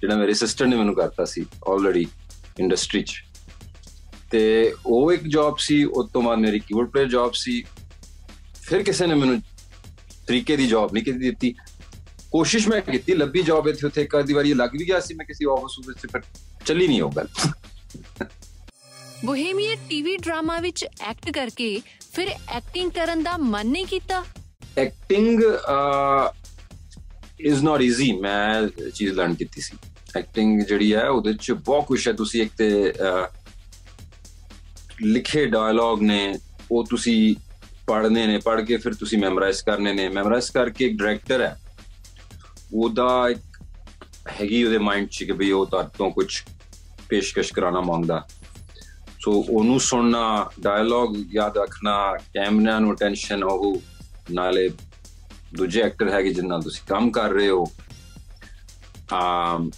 S1: ਜਿਹੜਾ ਮੇਰੇ ਸਿਸਟਰ ਨੇ ਮੈਨੂੰ ਕਰਤਾ ਸੀ ਆਲਰੇਡੀ ਇੰਡਸਟਰੀ 'ਚ ਤੇ ਉਹ ਇੱਕ ਜੌਬ ਸੀ ਉਸ ਤੋਂ ਬਾਅਦ ਮੇਰੀ ਕੀਬੋਰਡ ਪਲੇਅਰ ਜੌਬ ਸੀ ਫਿਰ ਕਿਸੇ ਨੇ ਮੈਨੂੰ ਤਰੀਕੇ ਦੀ ਜੌਬ ਨਹੀਂ ਕੀਤੀ ਦਿੱਤੀ ਕੋਸ਼ਿਸ਼ ਮੈਂ ਕੀਤੀ ਲੱਭੀ ਜੌਬ ਇੱਥੇ ਉੱਥੇ ਇੱਕ ਆਦੀ ਵਾਰੀ ਲੱਗ ਵੀ ਗਿਆ ਸੀ ਮੈਂ ਕਿਸੇ ਆਫਿਸ ਵਿੱਚ ਫਿਰ ਚੱਲੀ ਨਹੀਂ ਉਹ ਗੱਲ
S2: ਬੋਹੇਮੀਆ ਟੀਵੀ ਡਰਾਮਾ ਵਿੱਚ ਐਕਟ ਕਰਕੇ ਫਿਰ ਐਕਟਿੰਗ ਕਰਨ ਦਾ ਮਨ ਨਹੀਂ ਕੀਤਾ?
S1: ਐਕਟਿੰਗ ਇਜ਼ ਨਾਟ ਈਜ਼ੀ ਮੈਂ ਚੀਜ਼ ਲਰਨ ਕੀਤੀ ਸੀ। ਐਕਟਿੰਗ ਜਿਹੜੀ ਹੈ, ਉਹਦੇ ਚ ਬਹੁਤ ਕੁਝ ਹੈ। ਤੁਸੀਂ ਇੱਕ ਤੇ ਲਿਖੇ ਡਾਇਲੌਗ ਨੇ, ਉਹ ਤੁਸੀਂ ਪੜ੍ਹਨੇ ਨੇ, ਪੜ੍ਹ ਕੇ ਫਿਰ ਤੁਸੀਂ ਮੈਮੋਰਾਈਜ਼ ਕਰਨੇ ਨੇ। ਮੈਮੋਰਾਈਜ਼ ਕਰਕੇ ਇੱਕ ਡਾਇਰੈਕਟਰ ਹੈ। ਉਹਦਾ ਇੱਕ ਹੈਗੀ ਉਹਦੇ ਮਾਈਂਡ 'ਚ ਕਿ ਵੀ ਉਹ ਤਾਂ ਤੋਂ ਕੁਝ ਪੇਸ਼ਕਸ਼ ਕਰਾਣਾ ਮੰਗਦਾ। ਸੋ ਉਹਨੂੰ ਸੁਣਨਾ ਡਾਇਲੌਗ ਯਾਦ ਰੱਖਣਾ ਕੈਮਰਾ ਨੂੰ ਅਟੈਂਸ਼ਨ ਉਹ ਨਾਲੇ ਦੂਜੇ ਐਕਟਰ ਹੈਗੇ ਜਿਨ੍ਹਾਂ ਨਾਲ ਤੁਸੀਂ ਕੰਮ ਕਰ ਰਹੇ ਹੋ um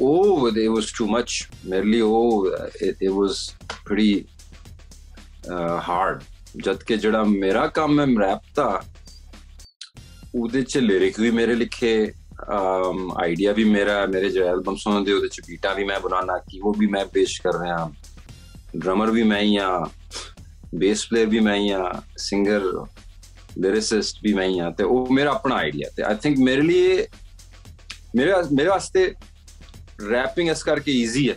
S1: ਉਹ it was too much. ਮੇਰੇ ਲਈ ਉਹ it, it was pretty uh, hard. ਜਦ ਕਿ ਜਿਹੜਾ ਮੇਰਾ ਕੰਮ ਹੈ ਰੈਪ ਦਾ ਉਹਦੇ ਚ ਲਿਰਿਕ ਵੀ ਮੇਰੇ ਲਿਖੇ um ਆਈਡੀਆ ਵੀ ਮੇਰਾ ਮੇਰੇ ਜੋ ਐਲਬਮ ਸੁਣਦੇ ਉਹਦੇ ਚ ਬੀਟਾ ਵੀ ਮੈਂ ਬਣਾਉਣਾ ਕੀ ਉਹ ਵੀ ਮੈਂ ਪੇਸ਼ ਕਰ ਰਿਹਾ ਡਰਮਰ ਵੀ ਮੈਂ ਹੀ ਆ ਬੇਸ ਪਲੇਅਰ ਵੀ ਮੈਂ ਹੀ ਆ ਸਿੰਗਰ ਲਿਰਿਸਿਸਟ ਵੀ ਮੈਂ ਹੀ ਆ ਤੇ ਉਹ ਮੇਰਾ ਆਪਣਾ ਆਈਡੀਆ ਤੇ ਆਈ ਥਿੰਕ ਮੇਰੇ ਲਈ ਮੇਰੇ ਮੇਰੇ ਵਾਸਤੇ ਰੈਪਿੰਗ ਇਸ ਕਰਕੇ ਈਜ਼ੀ ਹੈ।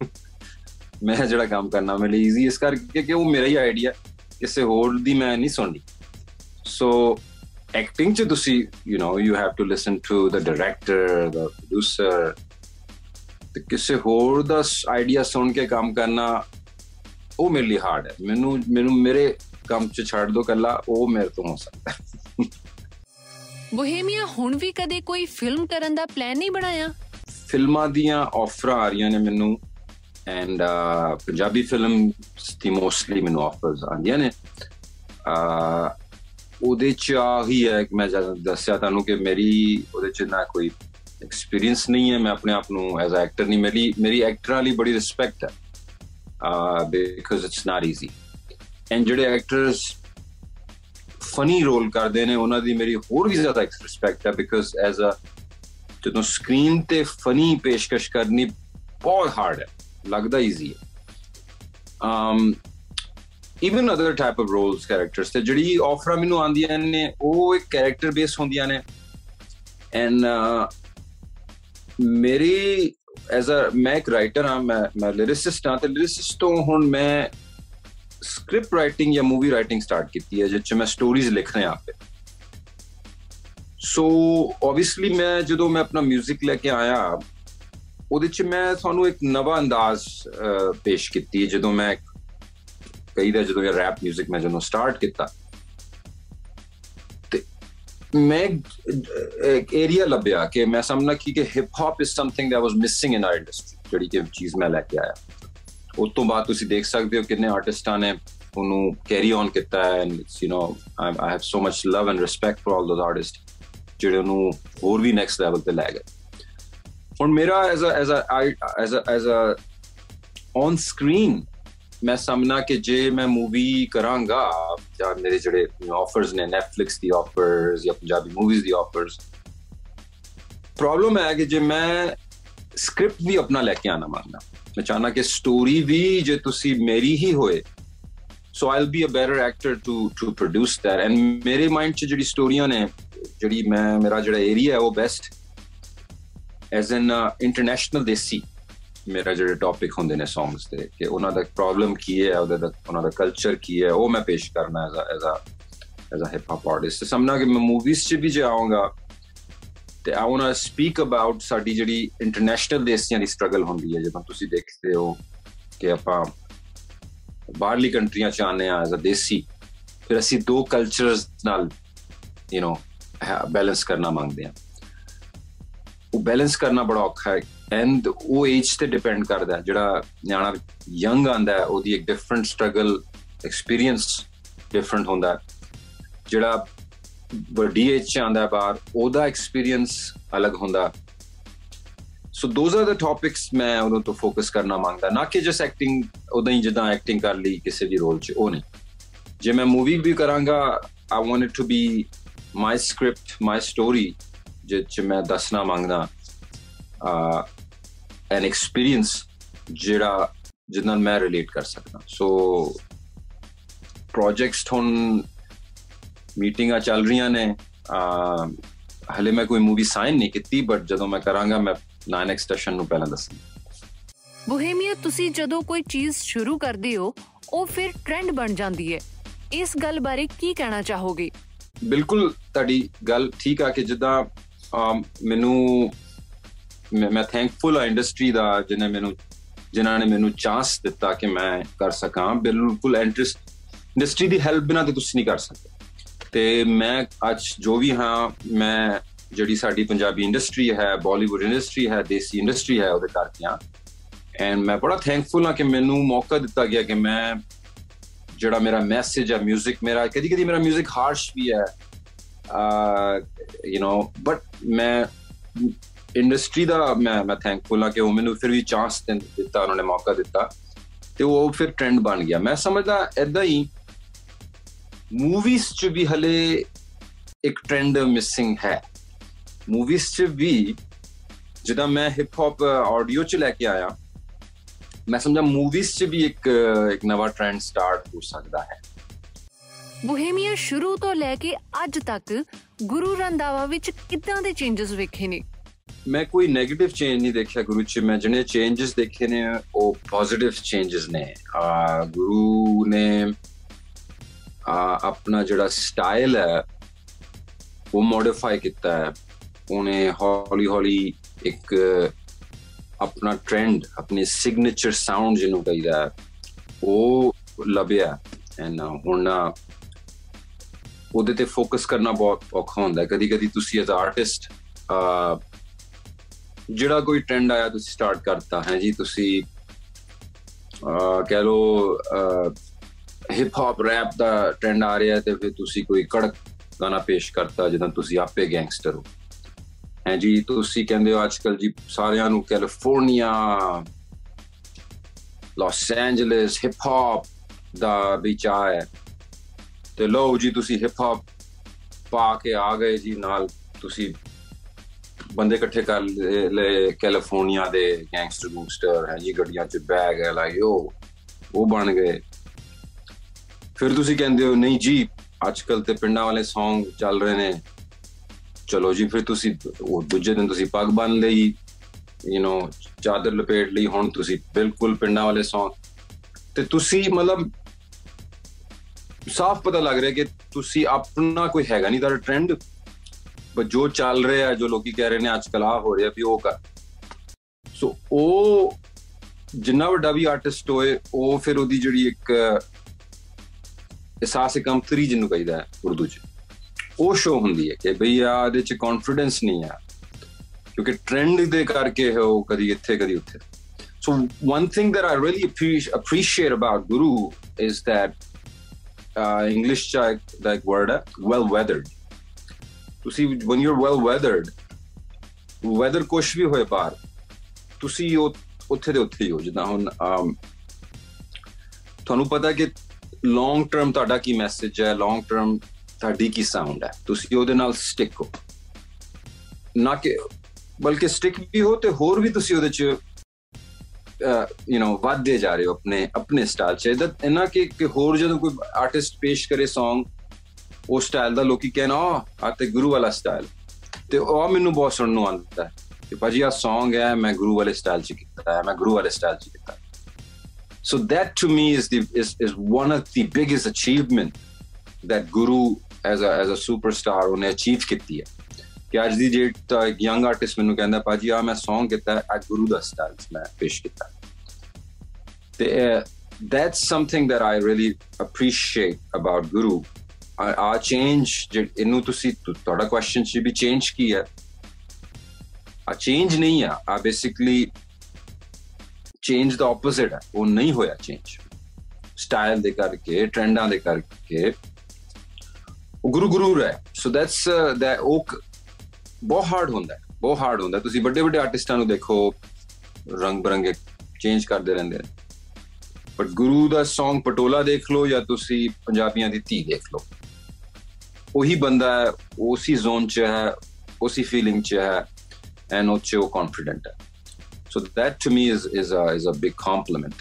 S1: ਮੈਂ ਜਿਹੜਾ ਕੰਮ ਕਰਨਾ ਮੇਰੇ ਲਈ ਈਜ਼ੀ ਇਸ ਕਰਕੇ ਕਿ ਉਹ ਮੇਰਾ ਹੀ ਆਈਡੀਆ ਕਿਸੇ ਹੋਰ ਦੀ ਮੈਂ ਨਹੀਂ ਸੁਣਦੀ ਸੋ ਐਕਟਿੰਗ ਚ ਤੁਸੀਂ you know you have to listen to the director the producer ਤੇ ਕਿਸੇ ਹੋਰ ਦਾ ਆਈਡੀਆ ਸੁਣ ਕੇ ਕੰਮ ਕਰਨਾ ਉਹ ਮੇਰੇ ਲਈ ਹਾਰਡ ਹੈ। ਮੈਨੂੰ ਮੈਨੂੰ ਮੇਰੇ ਕੰਮ ਚ ਛੱਡ ਦੋ ਕੱਲਾ ਉਹ ਮੇਰੇ ਤੋਂ ਹੋ ਸਕਦਾ।
S2: ਬੋਹੇਮੀਆ ਹੁਣ ਵੀ ਕਦੇ ਕੋਈ ਫਿਲਮ ਕਰਨ ਦਾ ਪਲਾਨ ਨਹੀਂ ਬਣਾਇਆ?
S1: ਫਿਲਮਾਂ ਦੀਆਂ ਆਫਰਾਂ ਆ ਰਹੀਆਂ ਨੇ ਮੈਨੂੰ। ਐਂਡ ਪੰਜਾਬੀ ਫਿਲਮ ਦੀ ਮੋਸਟਲੀ ਮੈਨੂੰ ਆਫਰਸ ਆਉਂਦੀਆਂ ਨੇ। ਆ ਉਹਦੇ ਚ ਆਹੀ ਹੈ ਕਿ ਮੈਂ ਦੱਸਿਆ ਤੁਹਾਨੂੰ ਕਿ ਮੇਰੀ ਉਹਦੇ ਚ ਨਾ ਕੋਈ ਐਕਸਪੀਰੀਅੰਸ ਨਹੀਂ ਹੈ। ਮੈਂ ਆਪਣੇ ਆਪ ਨੂੰ ਐਜ਼ ਐਕਟਰ ਨਹੀਂ ਮੇਰੀ ਮੇਰੀ ਐਕਟਰਾਂ ਲਈ ਬੜੀ ਰਿਸਪੈਕਟ ਹੈ। ਆ because it's not easy and ਜਿਹੜੇ ਐਕਟਰਸ ਫਨੀ ਰੋਲ ਕਰਦੇ ਨੇ, ਉਹਨਾਂ ਦੀ ਮੇਰੀ ਹੋਰ ਵੀ ਜ਼ਿਆਦਾ ਰਿਸਪੈਕਟ ਹੈ ਬਿਕਾਜ਼ ਐਜ਼ ਅ ਜਦੋਂ ਸਕਰੀਨ ਤੇ ਫਨੀ ਪੇਸ਼ਕਸ਼ ਕਰਨੀ ਬਹੁਤ ਹਾਰਡ ਹੈ, ਲੱਗਦਾ ਈਜ਼ੀ ਹੈ। Um even other type of roles characters ਤੇ ਜਿਹੜੀ ਆਫਰਾਂ ਮੈਨੂੰ ਆਉਂਦੀਆਂ ਨੇ, ਉਹ ਇੱਕ ਕੈਰੈਕਟਰ ਬੇਸ ਹੁੰਦੀਆਂ ਨੇ। ਐਂਡ uh, ਮੇਰੀ ਐਜ਼ ਅ ਮੈਂ ਇੱਕ ਰਾਈਟਰ ਹਾਂ ਮੈਂ ਮੈਂ ਲਿਰਿਸਿਸਟ ਹਾਂ ਤੇ ਲਿਰਿਸਿਸਟ ਤੋਂ ਹੁਣ ਮੈਂ ਸਕ੍ਰਿਪਟ ਰਾਈਟਿੰਗ ਜਾਂ ਮੂਵੀ ਰਾਈਟਿੰਗ ਸਟਾਰਟ ਕੀਤੀ ਹੈ ਜਿਸ ਚ ਮੈਂ ਸਟੋਰੀਜ਼ ਲਿਖ ਰਿਹਾ ਆਪੇ ਸੋ ਆਬਵੀਅਸਲੀ ਮੈਂ ਜਦੋਂ ਮੈਂ ਆਪਣਾ 뮤직 ਲੈ ਕੇ ਆਇਆ ਉਹਦੇ ਚ ਮੈਂ ਤੁਹਾਨੂੰ ਇੱਕ ਨਵਾਂ ਅੰਦਾਜ਼ ਪੇਸ਼ ਕੀਤੀ ਜਦੋਂ ਮੈਂ ਕਈ ਦਾ ਜਦੋਂ ਇਹ ਰੈਪ 뮤직 ਮੈਂ ਜਦੋਂ ਸਟਾਰਟ ਕੀਤਾ ਤੇ meg एरिया लब्या कि मैं समझना कि कि hip hop is something that was missing in our industry ਜਿਹੜੀ ਕਿ ਚੀਜ਼ ਮੈਂ ਲੈ ਕੇ ਆਇਆ ਉਸ ਤੋਂ ਬਾਅਦ ਤੁਸੀਂ ਦੇਖ ਸਕਦੇ ਹੋ ਕਿੰਨੇ ਆਰਟਿਸਟਾਂ ਨੇ ਉਹਨੂੰ ਕੈਰੀ ਔਨ ਕੀਤਾ ਹੈ and it's you know I have so much love and respect for all those artist ਜਿਹੜੇ ਉਹਨੂੰ ਹੋਰ ਵੀ ਨੈਕਸਟ ਲੈਵਲ ਤੇ ਲੈ ਗਏ ਹੁਣ ਮੇਰਾ as a as a as a as a on screen ਮੈਂ ਸਮਝਣਾ ਕਿ ਜੇ ਮੈਂ ਮੂਵੀ ਕਰਾਂਗਾ ਜਾਂ ਮੇਰੇ ਜਿਹੜੇ ਆਫਰਸ ਨੇ Netflix ਦੀ ਆਫਰਸ ਜਾਂ ਪੰਜਾਬੀ ਮੂਵੀਜ਼ ਦੀ ਆਫਰਸ ਪ੍ਰੋਬਲਮ ਹੈ ਕਿ ਜੇ ਮੈਂ ਸਕ੍ਰਿਪਟ ਵੀ ਆਪਣਾ ਲੈ ਕੇ ਆਣਾ ਮੰਗਦਾ ਮੈਂ ਚਾਹਨਾ ਕਿ ਸਟੋਰੀ ਵੀ ਜੇ ਤੁਸੀਂ ਮੇਰੀ ਹੀ ਹੋਏ so I'll be a better actor to to produce that and ਮੇਰੇ ਮਾਈਂਡ 'ਚ ਜਿਹੜੀ ਸਟੋਰੀਆਂ ਨੇ ਜਿਹੜੀ ਮੈਂ ਮੇਰਾ ਜਿਹੜਾ ਏਰੀਆ ਹੈ ਉਹ best as an international desi ਮੇਰਾ ਜਿਹੜੇ ਟੌਪਿਕ ਹੁੰਦੇ ਨੇ ਸੌਂਗਸ ਤੇ, ਕਿ ਉਹਨਾਂ ਦਾ ਪ੍ਰੋਬਲਮ ਕੀ ਹੈ, ਉਹਦਾ ਉਹਨਾਂ ਦਾ ਕਲਚਰ ਕੀ ਹੈ, ਉਹ ਮੈਂ ਪੇਸ਼ ਕਰਨਾ as a as a as a hip hop artist ਸਮਝਣਾ ਕਿ ਮੈਂ ਮੂਵੀਜ਼ 'ਚ ਵੀ ਜਾਵਾਂਗਾ ਤੇ I want to speak about ਸਾਡੀ ਜਿਹੜੀ ਇੰਟਰਨੈਸ਼ਨਲ ਦੇਸੀਆਂ ਦੀ ਸਟਰਗਲ ਹੁੰਦੀ ਹੈ। ਜਦੋਂ ਤੁਸੀਂ ਦੇਖਦੇ ਹੋ ਕਿ ਆਪਾਂ ਬਾਹਰਲੀ ਕੰਟਰੀਆਂ ਚ ਆਨੇ ਆ ਐਜ਼ ਅ ਦੇਸੀ, ਫਿਰ ਅਸੀਂ ਦੋ ਕਲਚਰਸ ਨਾਲ ਯੂ نو ਬੈਲੈਂਸ ਕਰਨਾ ਮੰਗਦੇ ਆ ਉਹ ਬੈਲੈਂਸ ਕਰਨਾ ਬੜਾ ਔਖਾ ਹੈ ਐਂਡ ਉਹ ਏਜ ਤੇ ਡਿਪੈਂਡ ਕਰਦਾ ਜਿਹੜਾ ਨਿਆਣਾ ਯੰਗ ਆਂਦਾ ਹੈ, ਉਹਦੀ ਇੱਕ ਡਿਫਰੈਂਟ ਸਟਰਗਲ ਐਕਸਪੀਰੀਅੰਸ ਡਿਫਰੈਂਟ ਹੁੰਦਾ ਜਿਹੜਾ ਵੱਡੀ ਏਜ ਚ ਆਂਦਾ ਬਾਹਰ, ਉਹਦਾ ਐਕਸਪੀਰੀਅੰਸ ਅਲੱਗ ਹੁੰਦਾ ਸੋ ਦੋਸ ਆਰ ਦ ਟੌਪਿਕਸ ਮੈਂ ਉਹਨਾਂ ਤੋਂ ਫੋਕਸ ਕਰਨਾ ਮੰਗਦਾ। ਨਾ ਕਿ ਜਸ ਐਕਟਿੰਗ ਉਦਾਂ ਹੀ ਜਿੱਦਾਂ ਐਕਟਿੰਗ ਕਰ ਲਈ ਕਿਸੇ ਵੀ ਰੋਲ 'ਚ, ਉਹ ਨਹੀਂ। ਜੇ ਮੈਂ ਮੂਵੀ ਵੀ ਕਰਾਂਗਾ I want it to be my script my story which ਮੈਂ ਦੱਸਣਾ ਮੰਗਦਾ। ਆ ਐਨ ਐਕਸਪੀਰੀਅੰਸ ਜਿਹੜਾ ਜਿੰਨਾਂ ਮੈਂ ਰਿਲੇਟ ਕਰ ਸਕਦਾ। ਸੋ ਪ੍ਰੋਜੈਕਟਸ ਹੁਣ ਮੀਟਿੰਗਾਂ ਚੱਲ ਰਹੀਆਂ ਨੇ। ਹਲੇ ਮੈਂ ਕੋਈ ਮੂਵੀ ਸਾਈਨ ਨਹੀਂ ਕੀਤੀ ਬਟ ਜਦੋਂ ਮੈਂ ਕਰਾਂਗਾ ਮੈਂ 9x ਸਟੇਸ਼ਨ ਨੂੰ ਪਹਿਲਾਂ ਦੱਸਾਂ
S2: ਬੋਹੇਮੀਆ ਤੁਸੀਂ ਜਦੋਂ ਕੋਈ ਚੀਜ਼ ਸ਼ੁਰੂ ਕਰਦੇ ਹੋ ਉਹ ਫਿਰ ਟ੍ਰੈਂਡ ਬਣ ਜਾਂਦੀ ਹੈ। ਇਸ ਗੱਲ ਬਾਰੇ ਕੀ ਕਹਿਣਾ ਚਾਹੋਗੇ?
S1: ਬਿਲਕੁਲ ਤੁਹਾਡੀ ਗੱਲ ਠੀਕ ਆ ਕਿ ਜਿੱਦਾਂ ਮੈਨੂੰ ਮੈਂ ਥੈਂਕਫੁਲ ਆ ਇੰਡਸਟਰੀ ਦਾ ਜਿਨੇ ਮੈਨੂੰ ਜਿਨ੍ਹਾਂ ਨੇ ਮੈਨੂੰ ਚਾਂਸ ਦਿੱਤਾ ਕਿ ਮੈਂ ਕਰ ਸਕਾਂ ਬਿਲਕੁਲ ਇੰਟਰਸਟ ਇੰਡਸਟਰੀ ਦੀ ਹੈਲਪ ਬਿਨਾ ਤੇ ਤੁਸੀਂ ਨਹੀਂ ਕਰ ਸਕਦੇ ਤੇ ਮੈਂ ਅੱਜ ਜੋ ਵੀ ਹਾਂ ਮੈਂ ਜਿਹੜੀ ਸਾਡੀ ਪੰਜਾਬੀ ਇੰਡਸਟਰੀ ਹੈ ਬਾਲੀਵੁੱਡ ਇੰਡਸਟਰੀ ਹੈ ਦੇਸੀ ਇੰਡਸਟਰੀ ਹੈ ਉਹਦੇ ਕਰਕੇ ਆ ਐਂਡ ਮੈਂ ਬੜਾ ਥੈਂਕਫੁਲ ਹਾਂ ਕਿ ਮੈਨੂੰ ਮੌਕਾ ਦਿੱਤਾ ਗਿਆ ਕਿ ਮੈਂ ਜਿਹੜਾ ਮੇਰਾ ਮੈਸੇਜ ਹੈ 뮤직 ਮੇਰਾ ਕਦੀ ਕਦੀ ਮੇਰਾ 뮤직 ਹਾਰਸ਼ ਵੀ ਹੈ ਆ ਯੂ نو ਬਟ ਮੈਂ ਇੰਡਸਟਰੀ ਦਾ ਮੈਂ ਮੈਂ ਥੈਂਕਫੁਲ ਹਾਂ ਕਿ ਉਹ ਮੈਨੂੰ ਫਿਰ ਵੀ ਚਾਂਸ ਦਿੱਤਾ, ਉਹਨਾਂ ਨੇ ਮੌਕਾ ਦਿੱਤਾ। ਤੇ ਉਹ ਫਿਰ ਟ੍ਰੈਂਡ ਬਣ ਗਿਆ। ਮੈਂ ਸਮਝਦਾ ਐਦਾਂ ਹੀ ਮੂਵੀਜ਼ 'ਚ ਵੀ ਹਲੇ ਇੱਕ ਟ੍ਰੈਂਡ ਮਿਸਿੰਗ ਹੈ। ਮੂਵੀਜ਼ 'ਚ ਵੀ ਜਦੋਂ ਮੈਂ ਹਿਪ ਹੌਪ ਆਡੀਓ 'ਚ ਲੈ ਕੇ ਆਇਆ, ਮੈਂ ਸਮਝਾ ਮੂਵੀਜ਼ 'ਚ ਵੀ ਇੱਕ ਇੱਕ ਨਵਾਂ ਟ੍ਰੈਂਡ ਸਟਾਰਟ ਹੋ ਸਕਦਾ ਹੈ।
S2: ਬੋਹੇਮੀਆ ਸ਼ੁਰੂ ਤੋਂ ਲੈ ਕੇ ਅੱਜ ਤੱਕ ਗੁਰੂ ਰੰਦਾਵਾ ਵਿੱਚ ਕਿੱਦਾਂ ਦੇ ਚੇਂਜਸ ਵੇਖੇ ਨੇ?
S1: ਮੈਂ ਕੋਈ 네ਗੇਟਿਵ ਚੇਂਜ ਨਹੀਂ ਦੇਖਿਆ ਗੁਰੂ ਚ ਮੈਂ ਜਿਹਨੇ ਚੇਂਜਸ ਦੇਖੇ ਨੇ, ਉਹ ਪੋਜ਼ਿਟਿਵ ਚੇਂਜਸ ਨੇ। ਆ, ਗੁਰੂ ਨੇ, ਆ, ਆਪਣਾ ਜਿਹੜਾ ਸਟਾਈਲ ਹੈ, ਉਹ ਮੋਡੀਫਾਈ ਕੀਤਾ ਹੈ। ਉਹਨੇ ਹੌਲੀ ਹੌਲੀ ਇੱਕ ਆਪਣਾ ਟ੍ਰੈਂਡ ਆਪਣੀ ਸਿਗਨੇਚਰ ਸਾਊਂਡ ਜਿਹਨੂੰ ਕਹਿੰਦਾ ਉਹ ਲੱਭਿਆ। ਐਂਡ ਹੁਣ ਉਹਦੇ ਤੇ ਫੋਕਸ ਕਰਨਾ ਬਹੁਤ ਔਖਾ ਹੁੰਦਾ ਕਦੀ ਕਦੀ ਤੁਸੀਂ ਐਜ਼ ਆਰਟਿਸਟ ਜਿਹੜਾ ਕੋਈ ਟ੍ਰੈਂਡ ਆਇਆ ਤੁਸੀਂ ਸਟਾਰਟ ਕਰਤਾ, ਹੈ ਜੀ? ਤੁਸੀਂ ਕਹਿ ਲੋ ਹਿਪ ਹੌਪ ਰੈਪ ਦਾ ਟ੍ਰੈਂਡ ਆ ਰਿਹਾ ਤੇ ਫਿਰ ਤੁਸੀਂ ਕੋਈ ਕੜਕ ਗਾਣਾ ਪੇਸ਼ ਕਰਤਾ ਜਦੋਂ ਤੁਸੀਂ ਆਪੇ ਗੈਂਗਸਟਰ ਹੋ। ਹੈ ਜੀ? ਤੁਸੀਂ ਕਹਿੰਦੇ ਹੋ ਅੱਜਕੱਲ ਜੀ ਸਾਰਿਆਂ ਨੂੰ California Los Angeles hip hop ਦਾ ਵਿਚਾਰ ਹੈ। ਤੇ ਲੋ ਜੀ, ਤੁਸੀਂ ਹਿਪ ਹੌਪ ਪਾ ਕੇ ਆ ਗਏ ਜੀ, ਨਾਲ ਤੁਸੀਂ ਬੰਦੇ ਇਕੱਠੇ ਕਰ ਲੈ ਕੈਲੀਫੋਰਨੀਆ ਦੇ ਗੈਂਗਸਟਰ ਗੂਸਟਰ ਹੈ ਜੀ ਗੱਡੀਆਂ 'ਚ ਬੈਗ ਹੈ ਲਾਈ ਉਹ ਉਹ ਬਣ ਗਏ। ਫਿਰ ਤੁਸੀਂ ਕਹਿੰਦੇ ਹੋ, ਨਹੀਂ ਜੀ ਅੱਜਕੱਲ ਤੇ ਪਿੰਡਾਂ ਵਾਲੇ Song ਚੱਲ ਰਹੇ ਨੇ। ਚਲੋ ਜੀ, ਫਿਰ ਤੁਸੀਂ, ਉਹ ਦੂਜੇ ਦਿਨ ਤੁਸੀਂ ਪੱਗ ਬੰਨ ਲਈ ਯੂ نو ਚਾਦਰ ਲਪੇਟ ਲਈ, ਹੁਣ ਤੁਸੀਂ ਬਿਲਕੁਲ ਪਿੰਡਾਂ ਵਾਲੇ Song ਤੇ ਤੁਸੀਂ ਮਤਲਬ, ਸਾਫ਼ ਪਤਾ ਲੱਗ ਰਿਹਾ ਕਿ ਤੁਸੀਂ ਆਪਣਾ ਕੋਈ ਹੈਗਾ ਨਹੀਂ ਦਾ ਟ੍ਰੈਂਡ ਪਰ ਜੋ ਚੱਲ ਰਿਹਾ ਜੋ ਲੋਕੀ ਕਹਿ ਰਹੇ ਨੇ ਅੱਜ ਕੱਲ ਆ ਹੋ ਰਿਹਾ ਵੀ ਉਹ ਕਰ ਸੋ ਉਹ ਜਿੰਨਾ ਵੱਡਾ ਵੀ ਆਰਟਿਸਟ ਹੋਏ ਉਹ ਫਿਰ ਉਹਦੀ ਜਿਹੜੀ ਇੱਕ ਅਹਿਸਾਸ ਕਮਤਰੀ ਜਿਹਨੂੰ ਕਹਿੰਦਾ ਹੈ ਉਰਦੂ 'ਚ ਉਹ ਸ਼ੋ ਹੁੰਦੀ ਹੈ ਕਿ ਭਈ ਆ ਇਹਦੇ 'ਚ ਕੌਨਫੀਡੈਂਸ ਨਹੀਂ ਆ ਕਿਉਂਕਿ ਟ੍ਰੈਂਡ ਦੇ ਕਰਕੇ ਹੈ ਉਹ ਕਦੀ ਇੱਥੇ ਕਦੀ ਉੱਥੇ So one thing that I really appreciate about Guru is that uh, English like word well weathered. ਤੁਸੀਂ when you're well weathered, weather ਕੁਛ ਵੀ ਹੋਏ ਬਾਹਰ, ਤੁਸੀਂ ਉੱਥੇ ਦੇ ਉੱਥੇ ਹੀ ਹੋ, ਜਿੱਦਾਂ ਹੁਣ ਤੁਹਾਨੂੰ ਪਤਾ ਕਿ ਲੌਂਗ ਟਰਮ ਤੁਹਾਡਾ ਕੀ ਮੈਸੇਜ ਹੈ ਲੌਂਗ ਟਰਮ ਤੁਹਾਡੀ ਕੀ ਸਾਊਂਡ ਹੈ, ਤੁਸੀਂ ਉਹਦੇ ਨਾਲ ਸਟਿਕ ਹੋ। ਨਾ ਕਿ, ਬਲਕਿ ਸਟਿਕ ਵੀ ਹੋ ਤੇ ਹੋਰ ਵੀ ਤੁਸੀਂ ਉਹਦੇ ਚ ਯੂ نو ਵਧਦੇ ਜਾ ਰਹੇ ਹੋ ਆਪਣੇ ਆਪਣੇ ਸਟਾਈਲ ਚ। ਇਹਦਾ, ਇਹਨਾਂ ਕਿ ਹੋਰ ਜਦੋਂ ਕੋਈ ਆਰਟਿਸਟ ਪੇਸ਼ ਕਰੇ Song ਉਹ ਸਟਾਈਲ ਦਾ ਲੋਕੀ ਕਹਿਣਾ ਆ ਤੇ ਗੁਰੂ ਵਾਲਾ ਸਟਾਈਲ ਤੇ ਉਹ ਮੈਨੂੰ ਬਹੁਤ ਸੁਣਨ ਨੂੰ ਆਉਂਦਾ ਹੈ ਕਿ ਭਾਜੀ ਆ Song ਹੈ ਮੈਂ ਗੁਰੂ ਵਾਲੇ ਸਟਾਈਲ 'ਚ ਕੀਤਾ ਹੈ ਮੈਂ ਗੁਰੂ ਵਾਲੇ ਸਟਾਈਲ 'ਚ ਕੀਤਾ so that to me is the is is one of the biggest achievement that guru as a as a superstar ਉਹਨੇ ਅਚੀਵ ਕੀਤੀ ਹੈ ਕਿ ਅੱਜ ਦੀ ਡੇਟ ਤਾਂ ਇੱਕ ਯੰਗ ਆਰਟਿਸਟ ਮੈਨੂੰ ਕਹਿੰਦਾ ਭਾਜੀ ਆ ਮੈਂ Song ਕੀਤਾ ਹੈ ਆ ਗੁਰੂ ਦਾ ਸਟਾਈਲ ਮੈਂ ਪੇਸ਼ ਕੀਤਾ ਤੇ that's something that I really appreciate about Guru a change ਇਹਨੂੰ ਤੁਸੀਂ ਤੁਹਾਡਾ ਕੁਐਸਚਨ ਸੀ ਵੀ ਚੇਂਜ ਕੀ ਹੈ? ਆ ਚੇਂਜ ਨਹੀਂ ਆ ਆ ਬੇਸਿਕਲੀ ਚੇਂਜ ਦਾ ਆਪੋਜ਼ਿਟ ਹੈ, ਉਹ ਨਹੀਂ ਹੋਇਆ ਚੇਂਜ ਸਟਾਈਲ ਦੇ ਕਰਕੇ ਟ੍ਰੈਂਡਾਂ ਦੇ ਕਰਕੇ ਉਹ ਗੁਰੂ ਗੁਰੂ ਰਹਿ। ਸੋ ਦੈਟਸ ਦੈਟ ਉਹ ਬਹੁਤ ਹਾਰਡ ਹੁੰਦਾ ਹੈ, ਬਹੁਤ ਹਾਰਡ ਹੁੰਦਾ ਤੁਸੀਂ ਵੱਡੇ ਵੱਡੇ ਆਰਟਿਸਟਾਂ ਨੂੰ ਦੇਖੋ, ਰੰਗ ਬਰੰਗੇ ਚੇਂਜ ਕਰਦੇ ਰਹਿੰਦੇ ਨੇ। ਪਰ ਗੁਰੂ ਦਾ Song ਪਟੋਲਾ ਦੇਖ ਲਓ ਜਾਂ ਤੁਸੀਂ ਪੰਜਾਬੀਆਂ ਦੀ ਧੀ ਦੇਖ ਲਓ। ਉਹੀ ਬੰਦਾ ਹੈ ਉਸੇ ਜ਼ੋਨ 'ਚ ਹੈ ਉਸੇ ਫੀਲਿੰਗ 'ਚ ਹੈ ਐਂਡ ਉਹ 'ਚ ਉਹ ਕੌਨਫੀਡੈਂਟ ਹੈ so that to me is is a is a big compliment.